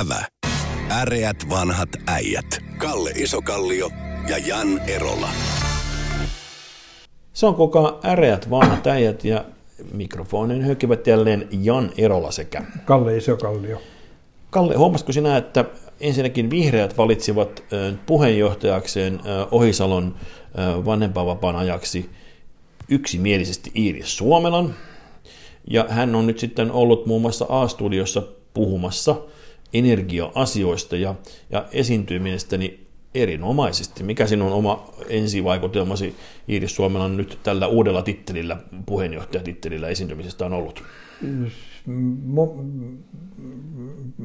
Ävä. Äreät vanhat äijät. Kalle Isokallio ja Jan Erola. Se on koko äreät vanhat äijät ja mikrofonin hökivät jälleen Jan Erola sekä Kalle Isokallio. Kalle, huomasitko sinä, että ensinnäkin vihreät valitsivat puheenjohtajakseen Ohisalon vanhempainvapaan ajaksi yksimielisesti Iiris Suomelan, ja hän on nyt sitten ollut muun muassa A-studiossa puhumassa energia-asioista ja, ja esiintyy mielestäni erinomaisesti. Mikä sinun oma ensivaikutelmasi Iiris Suomelan nyt tällä uudella tittelillä, puheenjohtajatittelillä esiintymisestä on ollut?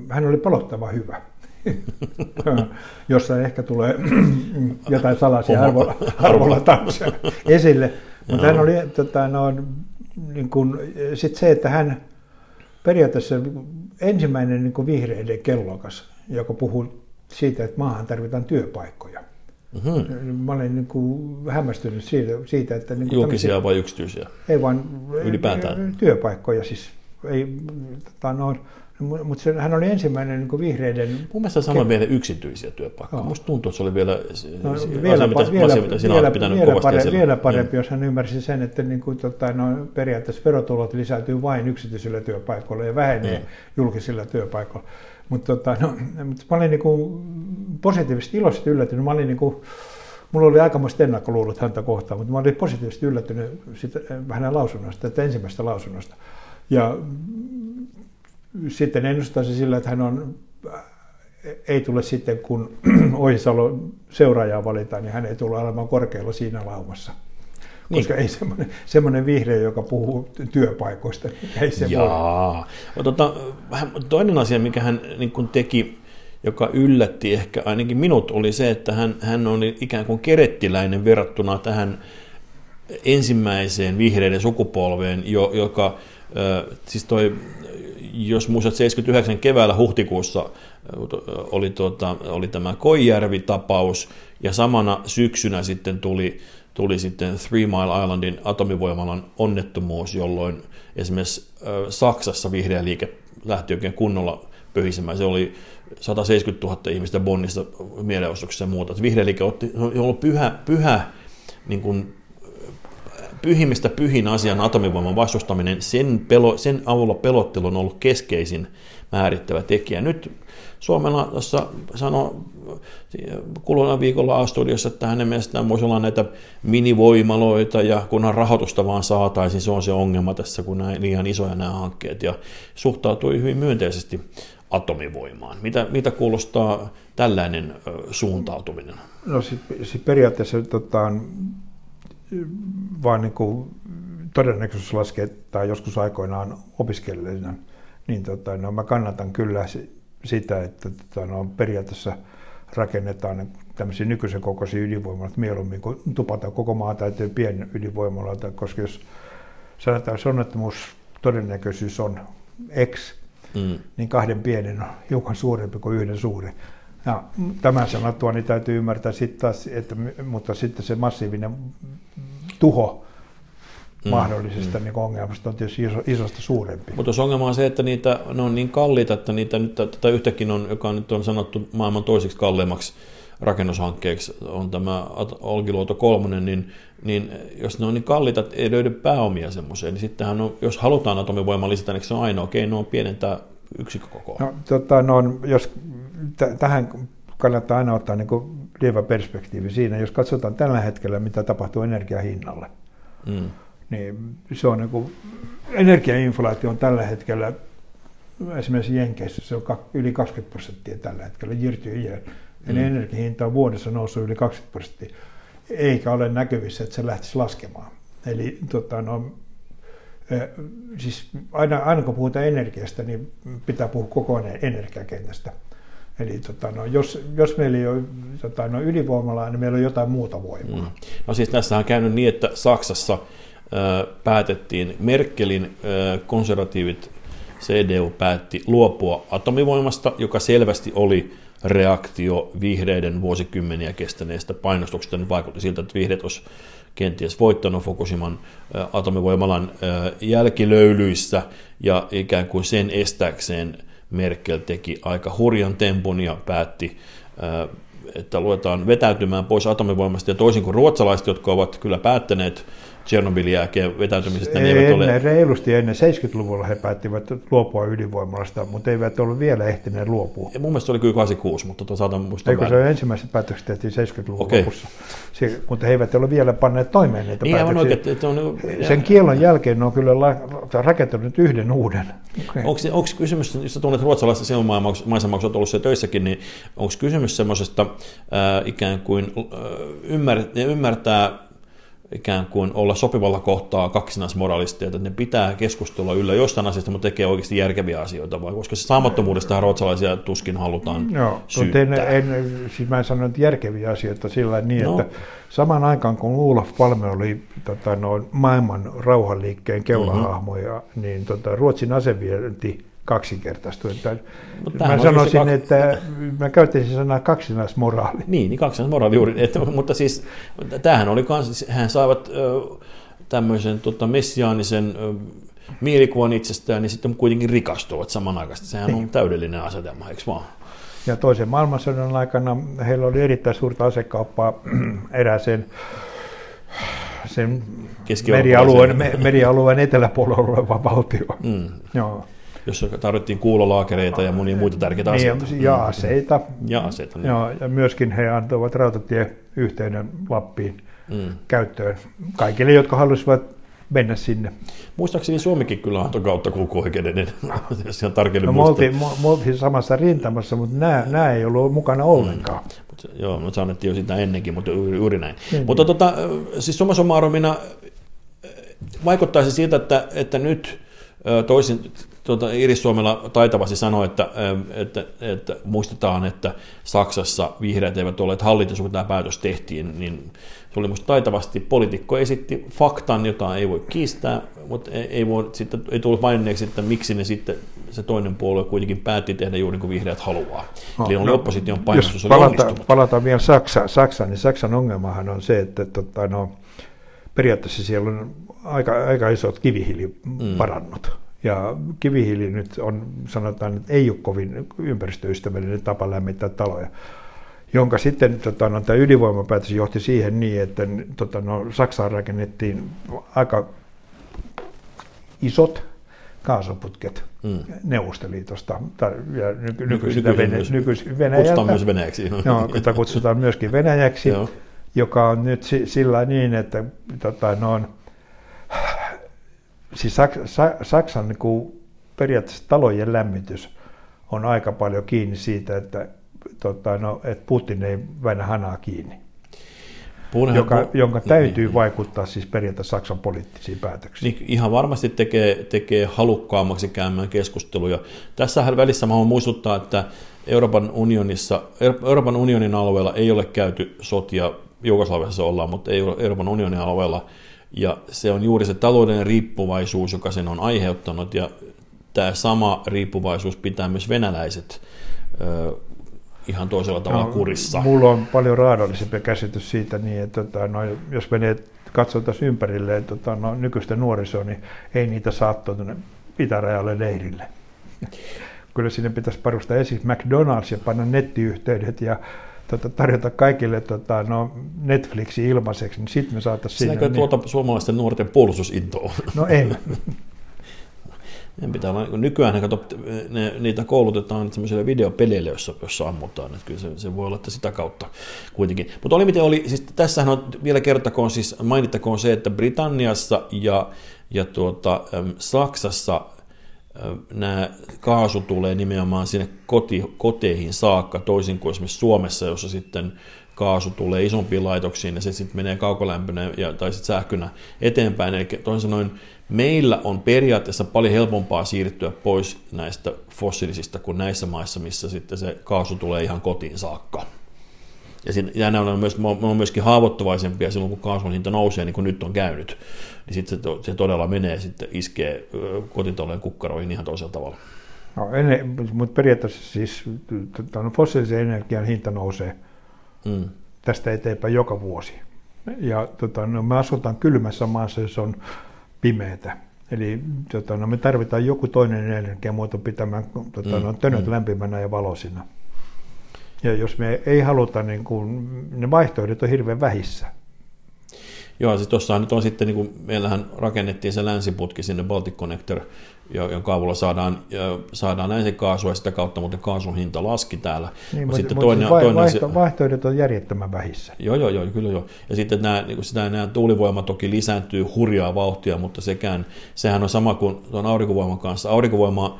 Hän oli palottava hyvä. jossa ehkä tulee jotain salaisia arvo, arvolatauksia esille. Mutta hän oli tota, no, niin kuin, sit se, että hän periaatteessa ensimmäinen niin vihreiden kellokas, joka puhuu siitä, että maahan tarvitaan työpaikkoja. Mm-hmm. Mä olen niin kuin hämmästynyt siitä, siitä että... Niin kuin Julkisia vai yksityisiä? Ei vaan Ylipäätään. työpaikkoja siis. Ei, tota, no, mutta se, hän oli ensimmäinen niin vihreiden... Mun mielestä sanoin vielä yksityisiä työpaikkoja. Musta tuntuu, että se oli vielä, no, vielä, asia, mitä, vielä, asia, mitä sinä vielä, pitänyt vielä, kovasti parempi, vielä parempi, jos hän ymmärsi sen, että niin kuin, tota, no, periaatteessa verotulot lisääntyy vain yksityisillä työpaikoilla ja vähenee mm. julkisilla työpaikoilla. Mutta tota, no, mut mä olin niin kuin, positiivisesti iloisesti yllättynyt. Mä olin niin kuin, Mulla oli aikamoista ennakkoluulot häntä kohtaan, mutta mä olin positiivisesti yllättynyt sitä, hänen lausunnosta, että ensimmäistä lausunnosta. Ja sitten ennustaisin sillä, että hän on, ei tule sitten, kun Ohisalo seuraajaa valitaan, niin hän ei tule olemaan korkealla siinä laumassa. Niin. Koska ei semmoinen, semmoinen vihreä, joka puhuu työpaikoista, ei se Jaa. voi. Tota, toinen asia, mikä hän niin kuin teki, joka yllätti ehkä ainakin minut, oli se, että hän, hän oli ikään kuin kerettiläinen verrattuna tähän ensimmäiseen vihreiden sukupolveen, joka, siis toi jos muistat 79 keväällä huhtikuussa oli, tuota, oli tämä Koijärvi-tapaus, ja samana syksynä sitten tuli, tuli sitten Three Mile Islandin atomivoimalan onnettomuus, jolloin esimerkiksi Saksassa vihreä liike lähti oikein kunnolla pöhisemään. Se oli 170 000 ihmistä Bonnissa mielenosoituksessa ja muuta. Vihreä liike otti, on ollut pyhä, pyhä niin kuin pyhimmistä pyhin asian atomivoiman vastustaminen, sen, pelo, sen avulla pelottelu on ollut keskeisin määrittävä tekijä. Nyt Suomella tuossa sanoi kuluna viikolla A-studiossa, että hänen mielestään voisi olla näitä minivoimaloita ja kunhan rahoitusta vaan saataisiin, se on se ongelma tässä, kun näin liian isoja nämä hankkeet ja suhtautui hyvin myönteisesti atomivoimaan. Mitä, mitä kuulostaa tällainen suuntautuminen? No siis, siis periaatteessa tota, vaan niin kuin todennäköisyys laskee, tai joskus aikoinaan opiskelijana, niin tota, no, mä kannatan kyllä sitä, että tota, no, periaatteessa rakennetaan tämmöisiä nykyisen kokoisia ydinvoimaloita mieluummin kuin tupata koko maa täytyy pieni ydinvoimaloita, koska jos sanotaan, että onnettomuus todennäköisyys on X, mm. niin kahden pienen on hiukan suurempi kuin yhden suuri. Ja tämän sanottua niin täytyy ymmärtää sitten taas, että, mutta sitten se massiivinen tuho mm. mahdollisesta mm. niin ongelmasta on tietysti iso, isosta suurempi. Mutta jos ongelma on se, että niitä, ne on niin kalliita, että niitä nyt, tätä yhtäkin on, joka nyt on sanottu maailman toiseksi kalleimmaksi rakennushankkeeksi, on tämä Olkiluoto kolmonen, niin, niin jos ne on niin kalliita, että ei löydy pääomia semmoiseen, niin sittenhän on, jos halutaan atomivoimaa lisätä, niin se on ainoa keino on pienentää yksikkökokoa. No, tota, no, jos t- tähän kannattaa aina ottaa niin lievä perspektiivi siinä. Jos katsotaan tällä hetkellä, mitä tapahtuu energiahinnalle, mm. niin se on niin kuin, energiainflaatio on tällä hetkellä esimerkiksi Jenkeissä se on yli 20 prosenttia tällä hetkellä year year. Mm. Eli energiahinta on vuodessa noussut yli 20 prosenttia, eikä ole näkyvissä, että se lähtisi laskemaan. Eli tota, no, siis aina, aina kun puhutaan energiasta, niin pitää puhua koko energiakentästä. Eli tota, no, jos, jos meillä ei ole tota, no, ydinvoimalaa, niin meillä on jotain muuta voimaa. Mm. No siis tässä on käynyt niin, että Saksassa äh, päätettiin, Merkelin äh, konservatiivit CDU päätti luopua atomivoimasta, joka selvästi oli reaktio vihreiden vuosikymmeniä kestäneestä painostuksesta. Nyt vaikutti siltä, että vihreät olisi kenties voittanut Fukushiman atomivoimalan jälkilöylyissä ja ikään kuin sen estääkseen Merkel teki aika hurjan tempun ja päätti että luetaan vetäytymään pois atomivoimasta, ja toisin kuin ruotsalaiset, jotka ovat kyllä päättäneet Tchernobylin jälkeen vetäytymisestä. Niin eivät ole... Reilusti ennen 70-luvulla he päättivät luopua ydinvoimalasta, mutta eivät ole vielä ehtineet luopua. Ja mun mielestä se oli kyllä 86, mutta tuota saatan muistaa Eikö se ensimmäiset päätökset tehtiin 70-luvun okay. lopussa. Se, mutta he eivät ole vielä panneet toimeen niitä niin, päätöksiä. Oikein, että on, Sen kielon jälkeen ne on kyllä rakentanut yhden uuden. Okay. Onko, onko kysymys, jos sä tunnet ruotsalaista sielunmaisemaksi, olet ollut siellä töissäkin, niin onko kysymys semmoisesta ikään kuin äh, ymmär, ymmärtää ikään kuin olla sopivalla kohtaa kaksinaismoralistia, että ne pitää keskustella yllä jostain asiasta, mutta tekee oikeasti järkeviä asioita, vai koska se saamattomuudesta ruotsalaisia tuskin halutaan Joo, syyttää. En, en, siis mä en sano, että järkeviä asioita sillä niin, no. että samaan aikaan kun Olof Palme oli tota, no, maailman rauhanliikkeen keulahahmoja, mm-hmm. niin tota, Ruotsin asevienti kaksinkertaistui. mä sanoisin, kak... että mä käyttäisin sanaa kaksinaismoraali. Niin, niin kaksinaismoraali juuri. Että, mutta siis tämähän oli kans, hän saivat tämmöisen tota, messiaanisen mielikuvan itsestään, niin sitten kuitenkin rikastuvat samanaikaisesti. Sehän on täydellinen asetelma, eikö vaan? Ja toisen maailmansodan aikana heillä oli erittäin suurta asekauppaa erääseen sen merialueen, merialueen eteläpuolella oleva valtio. Mm. Joo jossa tarvittiin kuulolaakereita ja monia muita tärkeitä niin, asioita. Ja aseita. Ja aseita. Niin. Ja, ja myöskin he antoivat rautatieyhteyden Lappiin mm. käyttöön kaikille, jotka halusivat mennä sinne. Muistaakseni Suomikin kyllä antoi kautta kulkuoikeuden, niin jos ihan tarkemmin no, me oltiin, me oltiin samassa rintamassa, mutta nämä, nämä ei ollut mukana ollenkaan. Mm. Mutta, joo, me saanettiin jo sitä ennenkin, mutta juuri näin. Niin, mutta niin. Tota, siis summa summarumina vaikuttaisi siltä, että, että nyt toisin, tuota, Iris Suomella taitavasti sanoi, että, että, että, muistetaan, että Saksassa vihreät eivät olleet hallitus, kun tämä päätös tehtiin, niin se oli minusta taitavasti. Poliitikko esitti faktan, jota ei voi kiistää, mutta ei, ei, voi, sitten, ei tullut maininneeksi, että miksi ne sitten, se toinen puolue kuitenkin päätti tehdä juuri niin kuin vihreät haluaa. No, Eli oli no, opposition painostus jos palata, palataan vielä Saksaan, Saksaan, niin Saksan ongelmahan on se, että tota, no, periaatteessa siellä on aika, aika isot kivihiiliparannot. Mm ja kivihiili nyt on, sanotaan, että ei ole kovin ympäristöystävällinen tapa lämmittää taloja jonka sitten tota, no, tämä ydinvoimapäätös johti siihen niin, että tota, no, Saksaan rakennettiin aika isot kaasuputket mm. Neuvostoliitosta ja nyky, nykyisiltä Vene, nykyis, Venäjältä. myös Venäjäksi. No, jota kutsutaan myöskin Venäjäksi, joka on nyt sillä niin, että tota, no, on, siis Saksan niin kuin periaatteessa talojen lämmitys on aika paljon kiinni siitä, että, tota, no, että Putin ei väinä hanaa kiinni. Joka, pu- jonka täytyy niin, vaikuttaa siis periaatteessa Saksan poliittisiin päätöksiin. Niin, ihan varmasti tekee, tekee halukkaammaksi käymään keskusteluja. Tässä välissä mä haluan muistuttaa, että Euroopan, unionissa, Euroopan unionin alueella ei ole käyty sotia, Jugoslaviassa ollaan, mutta ei Euroopan unionin alueella – ja se on juuri se taloudellinen riippuvaisuus, joka sen on aiheuttanut, ja tämä sama riippuvaisuus pitää myös venäläiset ö, ihan toisella tavalla no, kurissa. Mulla on paljon raadollisempi käsitys siitä, niin että tota, no, jos menee katsotaan ympärille että tota, no, nykyistä nuorisoa, niin ei niitä saa tuonne itärajalle leirille. Kyllä sinne pitäisi parustaa ensin McDonald's ja panna nettiyhteydet ja tota, tarjota kaikille tota, no, Netflixi ilmaiseksi, niin sitten me saataisiin sinne. Sinäkö tuota niin... suomalaisten nuorten puolustusintoa? No en. En pitää olla, nykyään kato, ne, niitä koulutetaan sellaisille videopeleille, jossa, jossa ammutaan, että kyllä se, se, voi olla, että sitä kautta kuitenkin. Mutta oli miten oli, siis tässähän on vielä kertakoon, siis mainittakoon se, että Britanniassa ja, ja tuota, Saksassa nämä kaasu tulee nimenomaan sinne koti, koteihin saakka, toisin kuin esimerkiksi Suomessa, jossa sitten kaasu tulee isompiin laitoksiin ja se sitten menee kaukolämpönä ja, tai sitten sähkönä eteenpäin. Eli toisin sanoen meillä on periaatteessa paljon helpompaa siirtyä pois näistä fossiilisista kuin näissä maissa, missä sitten se kaasu tulee ihan kotiin saakka. Ja, siinä, ja nämä on, myös, on myöskin haavoittuvaisempia silloin, kun kaasun hinta nousee, niin kuin nyt on käynyt. Niin sitten se, se todella menee sitten iskee kotitalojen kukkaroihin ihan toisella tavalla. No, ennen, mutta periaatteessa siis no, fossiilisen energian hinta nousee mm. tästä eteenpäin joka vuosi. Ja tota, no, me asutaan kylmässä maassa, jos on pimeätä. Eli tota, no, me tarvitaan joku toinen energiamuoto pitämään tota, mm, no, tönöt mm. lämpimänä ja valoisina. Ja jos me ei haluta, niin kuin, ne vaihtoehdot on hirveän vähissä. Joo, siis tuossa nyt on sitten, niin kuin meillähän rakennettiin se länsiputki sinne Baltic Connector, jonka avulla saadaan, saadaan kaasua ja sitä kautta muuten kaasun hinta laski täällä. Niin, mutta sitten toinen, siis vai, toinen, vaihto, vaihtoehdot on järjettömän vähissä. Joo, joo, joo, kyllä joo. Ja sitten nämä, niin sitä, nämä tuulivoima toki lisääntyy hurjaa vauhtia, mutta sekään, sehän on sama kuin tuon aurinkovoiman kanssa. Aurinkovoima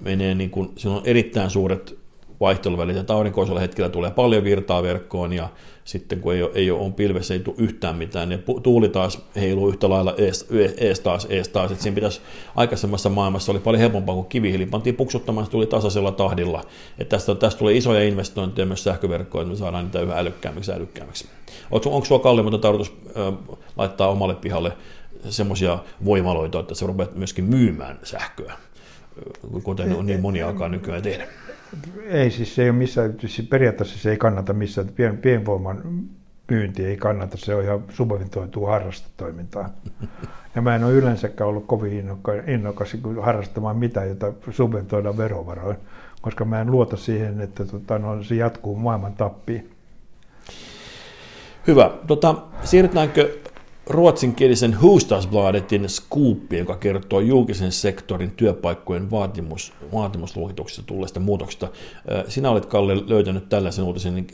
menee, niin kuin, siinä on erittäin suuret vaihteluvälit, että aurinkoisella hetkellä tulee paljon virtaa verkkoon ja sitten kun ei ole, ei ole on pilvessä, ei tule yhtään mitään, niin tuuli taas heiluu yhtä lailla ees, ees taas, ees taas. Että siinä pitäisi aikaisemmassa maailmassa oli paljon helpompaa kuin kivihiili, pantiin puksuttamaan, se tuli tasaisella tahdilla. Että tästä, tästä tulee isoja investointeja myös sähköverkkoon, että me saadaan niitä yhä älykkäämmiksi älykkäämmiksi. Onko, onko sinua kalliimmalta tarkoitus laittaa omalle pihalle semmoisia voimaloita, että se rupeat myöskin myymään sähköä, kuten on niin moni alkaa nykyään tehdä? Ei siis se ei ole missään, siis periaatteessa se ei kannata missään, pien, pienvoiman myynti ei kannata, se on ihan subventoitua harrastetoimintaa. Ja mä en ole yleensäkään ollut kovin innokas harrastamaan mitään, jota subventoidaan verovaroin, koska mä en luota siihen, että tota, no, se jatkuu maailman tappiin. Hyvä. Tota, siirrytäänkö ruotsinkielisen Hustasbladetin skuuppi, joka kertoo julkisen sektorin työpaikkojen vaatimus, vaatimusluokituksesta tulleista muutoksista. Sinä olet, Kalle, löytänyt tällaisen uutisen, niin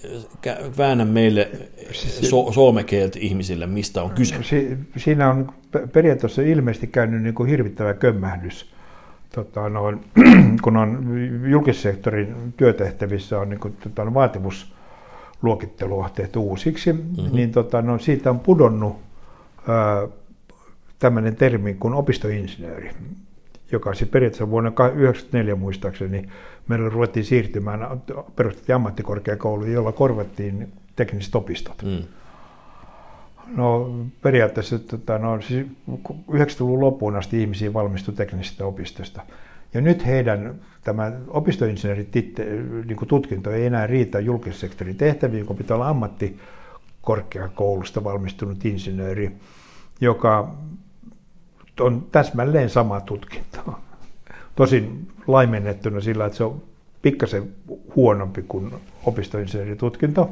väännä meille so- suomekeeltä ihmisille, mistä on kyse. Si- siinä on periaatteessa ilmeisesti käynyt niin kuin hirvittävä kömmähdys. Tota, noin, kun on julkissektorin työtehtävissä on niin kuin, tota, vaatimusluokittelua tehty uusiksi, mm-hmm. niin tota, no, siitä on pudonnut tämmöinen termi kuin opistoinsinööri, joka siis periaatteessa vuonna 1994 muistaakseni meillä ruvettiin siirtymään, perustettiin ammattikorkeakoulu, jolla korvattiin tekniset opistot. Mm. No periaatteessa tota, no, siis 90-luvun loppuun asti ihmisiä valmistui teknisistä opistosta. Ja nyt heidän tämä opistoinsinöörin niin tutkinto ei enää riitä julkissektorin tehtäviin, kun pitää olla ammattikorkeakoulusta valmistunut insinööri joka on täsmälleen sama tutkinto. Tosin laimennettuna sillä, että se on pikkasen huonompi kuin opistoinsinööritutkinto.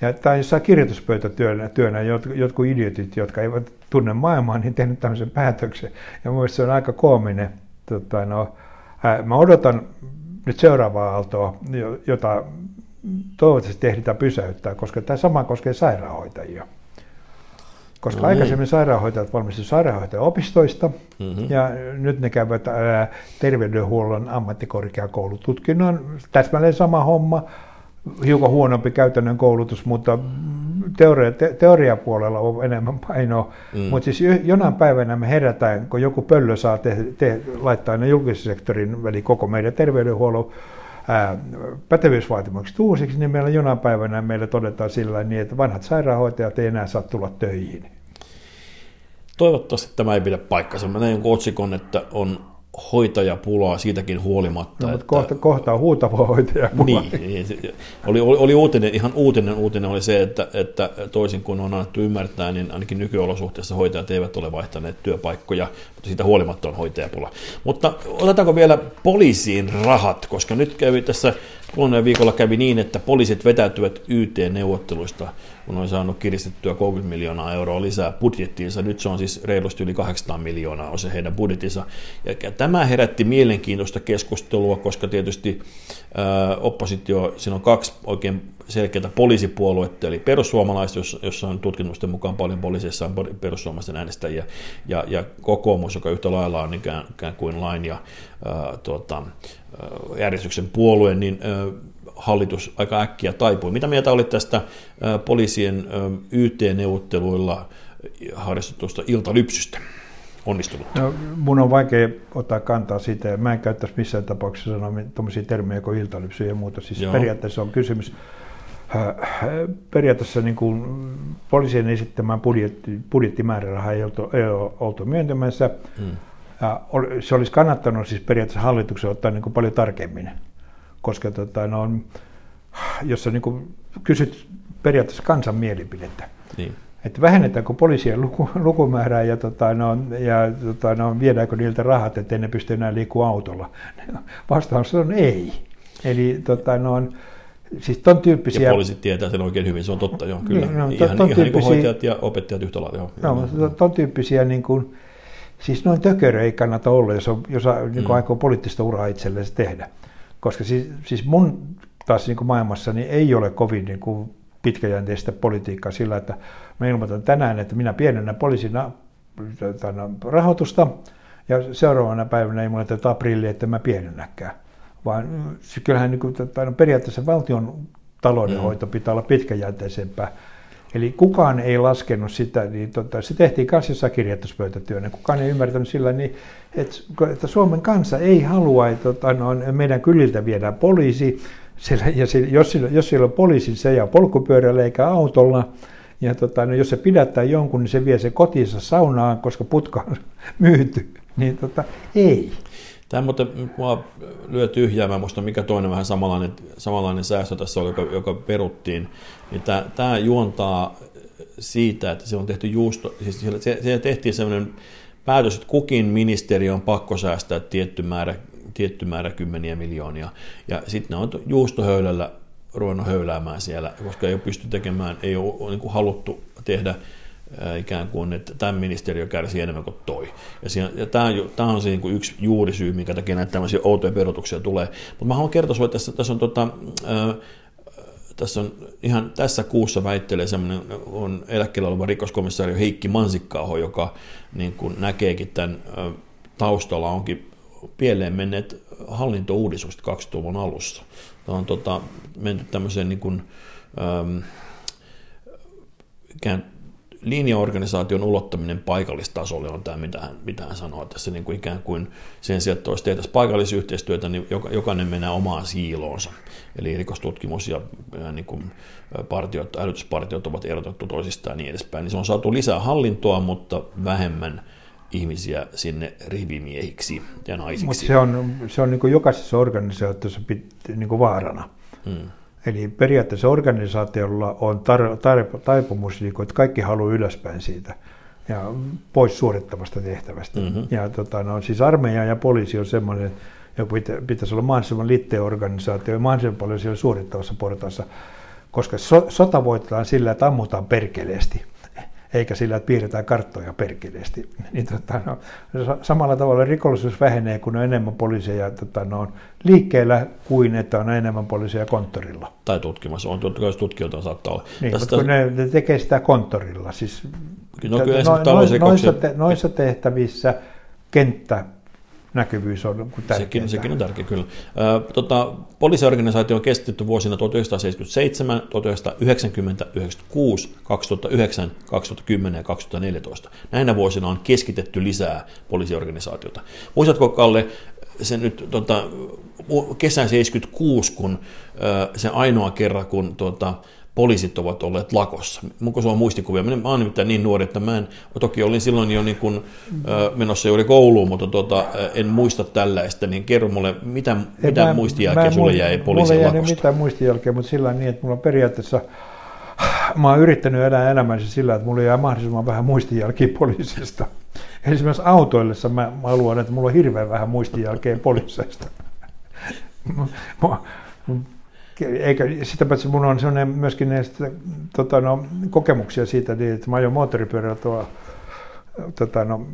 Ja tämä jossain kirjoituspöytätyönä työnä, jotkut idiotit, jotka eivät tunne maailmaa, niin tehnyt tämmöisen päätöksen. Ja mielestäni se on aika koominen. Tota, no, ää, mä odotan nyt seuraavaa aaltoa, jota toivottavasti ehditään pysäyttää, koska tämä sama koskee sairaanhoitajia. Koska no niin. aikaisemmin sairaanhoitajat valmistuivat sairaanhoitajaopistoista mm-hmm. ja nyt ne käyvät ää, terveydenhuollon ammattikorkeakoulututkinnon. Täsmälleen sama homma, hiukan huonompi käytännön koulutus, mutta teoria, te, teoriapuolella on enemmän painoa. Mm. Mutta siis jonain päivänä me herätään, kun joku pöllö saa te, te, laittaa ne julkisen sektorin väli koko meidän terveydenhuollon pätevyysvaatimukset uusiksi, niin meillä jonain päivänä meille todetaan sillä niin, että vanhat sairaanhoitajat ei enää saa tulla töihin. Toivottavasti tämä ei pidä paikkansa. Mä näin otsikon, että on hoitajapulaa siitäkin huolimatta. No, että, kohta, kohta on huutava hoitajapula. Niin, oli, oli, oli, uutinen, ihan uutinen uutinen oli se, että, että toisin kuin on annettu ymmärtää, niin ainakin nykyolosuhteissa hoitajat eivät ole vaihtaneet työpaikkoja, mutta siitä huolimatta on hoitajapula. Mutta otetaanko vielä poliisiin rahat, koska nyt kävi tässä kuluneen viikolla kävi niin, että poliisit vetäytyvät YT-neuvotteluista, kun on saanut kiristettyä 30 miljoonaa euroa lisää budjettiinsa. Nyt se on siis reilusti yli 800 miljoonaa on se heidän budjettinsa. Ja tämä herätti mielenkiintoista keskustelua, koska tietysti ää, oppositio, siinä on kaksi oikein selkeää poliisipuoluetta, eli perussuomalaiset, jossa on tutkimusten mukaan paljon poliisissa on perussuomalaisten äänestäjiä, ja, ja kokoomus, joka yhtä lailla on ikään, ikään kuin lain ja ää, tuota, järjestyksen puolue, niin hallitus aika äkkiä taipui. Mitä mieltä oli tästä poliisien YT-neuvotteluilla harrastetusta iltalypsystä? Onnistunut? No, mun on vaikea ottaa kantaa siitä. Mä en käyttäisi missään tapauksessa sanoa tuommoisia termejä kuin iltalypsy ja muuta. Siis Joo. periaatteessa on kysymys periaatteessa niin kuin poliisien esittämään budjetti, budjettimääräraha ei oltu, ei oltu myöntämässä. Hmm. Se olisi kannattanut siis periaatteessa hallituksen ottaa niin kuin paljon tarkemmin, koska tota, no, jos sä niin kuin kysyt periaatteessa kansan mielipidettä, niin. että vähennetäänkö poliisien luku, lukumäärää ja, tota, no, ja tota, no, viedäänkö niiltä rahat, ettei ne pysty enää liikkua autolla. Vastaus on ei. Eli tota, no, siis ton tyyppisiä... Ja poliisit tietää sen oikein hyvin, se on totta, joo, kyllä. No, ihan, ton, ton ihan niin hoitajat ja opettajat yhtä lailla, joo. No, ton tyyppisiä niin kuin, siis noin tökörö ei kannata olla, jos, on, jos niin mm. aikoo poliittista uraa itselleen tehdä. Koska siis, siis mun taas niin kuin maailmassa niin ei ole kovin niin kuin pitkäjänteistä politiikkaa sillä, että mä ilmoitan tänään, että minä pienennän poliisin rahoitusta, ja seuraavana päivänä ilmoitetaan aprilli, että mä pienennäkään. Vaan kyllähän niin kuin, periaatteessa valtion taloudenhoito mm. pitää olla pitkäjänteisempää. Eli kukaan ei laskenut sitä, niin tota, se tehtiin kanssa jossain kirjoituspöytätyönä. Kukaan ei ymmärtänyt sillä, niin, että, että Suomen kansa ei halua, että tota, no, meidän kyliltä viedään poliisi, sillä, ja sillä, jos, sillä, jos sillä on poliisi, se jää polkupyörällä eikä autolla, ja tota, no, jos se pidättää jonkun, niin se vie se kotiinsa saunaan, koska putka on myyty. Niin tota, ei. Tämä muuten mua lyö tyhjää, mä muistan mikä toinen vähän samanlainen, samanlainen säästö tässä oli, joka, joka peruttiin. Niin tämä, tämä juontaa siitä, että se on tehty juusto, siis siellä, siellä tehtiin sellainen päätös, että kukin ministeriö on pakko säästää tietty määrä, tietty määrä kymmeniä miljoonia. Ja sitten ne on juustohöylällä ruvennut höyläämään siellä, koska ei ole pysty tekemään, ei ole niin haluttu tehdä ikään kuin, että tämä ministeriö kärsii enemmän kuin toi. Ja, siinä, ja tämä, tämä on se niin kuin yksi juurisyy, minkä takia näitä tämmöisiä outoja perutuksia tulee. Mutta mä haluan kertoa sinulle, että tässä, tässä on tota, tässä on ihan tässä kuussa väittelee semmoinen on eläkkeellä oleva rikoskomissaari Heikki Mansikkaaho, joka niin kuin näkeekin tämän taustalla onkin pieleen menneet hallintouudistukset 2000-luvun alussa. Tämä on tota, menty tämmöiseen niin kuin, ähm, linjaorganisaation ulottaminen paikallistasolle on tämä, mitä hän, mitä hän sanoo tässä niin kuin ikään kuin sen sijaan, että olisi tehtäisiin paikallisyhteistyötä, niin jokainen menee omaan siiloonsa. Eli rikostutkimus ja, niin kuin partiot, älytyspartiot ovat erotettu toisistaan ja niin edespäin. Niin se on saatu lisää hallintoa, mutta vähemmän ihmisiä sinne rivimiehiksi ja naisiksi. Mutta se on, se on niin kuin jokaisessa organisaatiossa niin kuin vaarana. Hmm. Eli periaatteessa organisaatiolla on tar- tar- taipumus, niin että kaikki haluaa ylöspäin siitä ja pois suorittavasta tehtävästä. Mm-hmm. Ja tota, no, siis armeija ja poliisi on semmoinen, joka pitä, pitäisi olla mahdollisimman litteä organisaatio ja mahdollisimman paljon siellä suorittavassa portaassa, koska so, sota voitetaan sillä, että ammutaan perkeleesti eikä sillä, että piirretään karttoja perkeleesti. Niin, tota, no, samalla tavalla rikollisuus vähenee, kun on enemmän poliiseja tota, no, liikkeellä kuin että on enemmän poliiseja konttorilla. Tai tutkimassa. On tutkijoita saattaa olla. Niin, Tästä... mutta kun ne, ne tekee sitä konttorilla. Siis, no, kyllä, no, no, noissa, te, noissa tehtävissä kenttä näkyvyys on tärkeää. Sekin, sekin on tärkeä, kyllä. Ö, tota, poliisiorganisaatio on kestetty vuosina 1977, 1990, 1996, 2009, 2010 ja 2014. Näinä vuosina on keskitetty lisää poliisiorganisaatiota. Muistatko, Kalle, se nyt tota, kesän 76, kun ö, se ainoa kerran, kun tota, poliisit ovat olleet lakossa. Onko sulla muistikuvia? Mä olen nimittäin niin nuori, että mä en, toki olin silloin jo niin kuin, äh, menossa juuri kouluun, mutta tuota, en muista tällaista, niin kerro mulle, mitä, Ei, mitä mä, muistijälkeä mä, sulle jäi poliisin mulle lakosta? Mulle mitään muistijälkeä, mutta sillä niin, että mulla on periaatteessa, mä oon yrittänyt elää elämänsä sillä, että mulla jää mahdollisimman vähän muistijälkeä poliisista. Esimerkiksi autoillessa mä, mä haluan, että mulla on hirveän vähän muistijälkeä poliisista eikä sitä paitsi mun on sellainen myöskin näistä, tota, no, kokemuksia siitä, niin, että mä ajoin moottoripyörällä tuolla tota, no,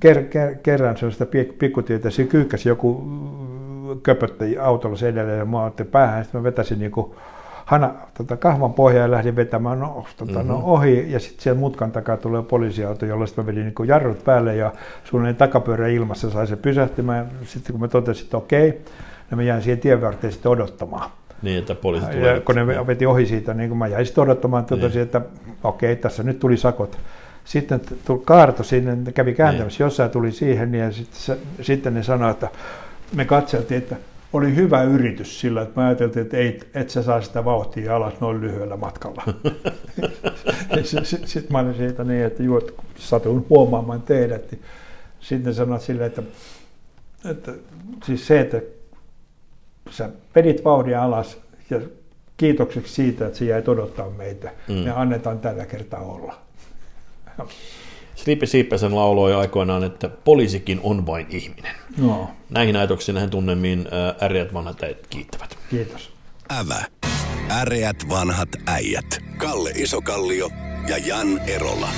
ker, ker, kerran sellaista pikkutietä, se kyykkäsi joku köpötti autolla sen edelleen ja mä otin päähän, sitten mä vetäisin niin kuin hana, tota, kahvan pohjaa ja lähdin vetämään no, tota, no mm-hmm. no ohi ja sitten siellä mutkan takaa tulee poliisiauto, jolla sitten mä vedin niin jarrut päälle ja suunnilleen takapyörä ilmassa sai se pysähtymään. Sitten kun mä totesin, että okei, okay, ja mä jäin siihen tien varteen sitten odottamaan. Niin, että poliisi tulee. Ja kun ne veti ohi siitä, niin kun mä jäin sitten odottamaan, että, niin. että okei, okay, tässä nyt tuli sakot. Sitten tuli kaarto sinne, kävi kääntämässä niin. jossain, tuli siihen, niin ja sitten, se, sitten ne sanoi, että me katseltiin, että oli hyvä yritys sillä, että me ajateltiin, että ei, et sä saa sitä vauhtia alas noin lyhyellä matkalla. Sitten mä olin siitä niin, että juot, satun huomaamaan teidät. Niin sitten sanoit silleen, että, että siis se, että sä vedit vauhdin alas ja kiitokseksi siitä, että se jäi odottaa meitä. Mm. Me annetaan tällä kertaa olla. Slipi Siipäsen lauloi aikoinaan, että poliisikin on vain ihminen. No. Näihin ajatuksiin näihin tunnemiin äreät vanhat äijät kiittävät. Kiitos. Ävä. Äreät vanhat äijät. Kalle Isokallio ja Jan Erola.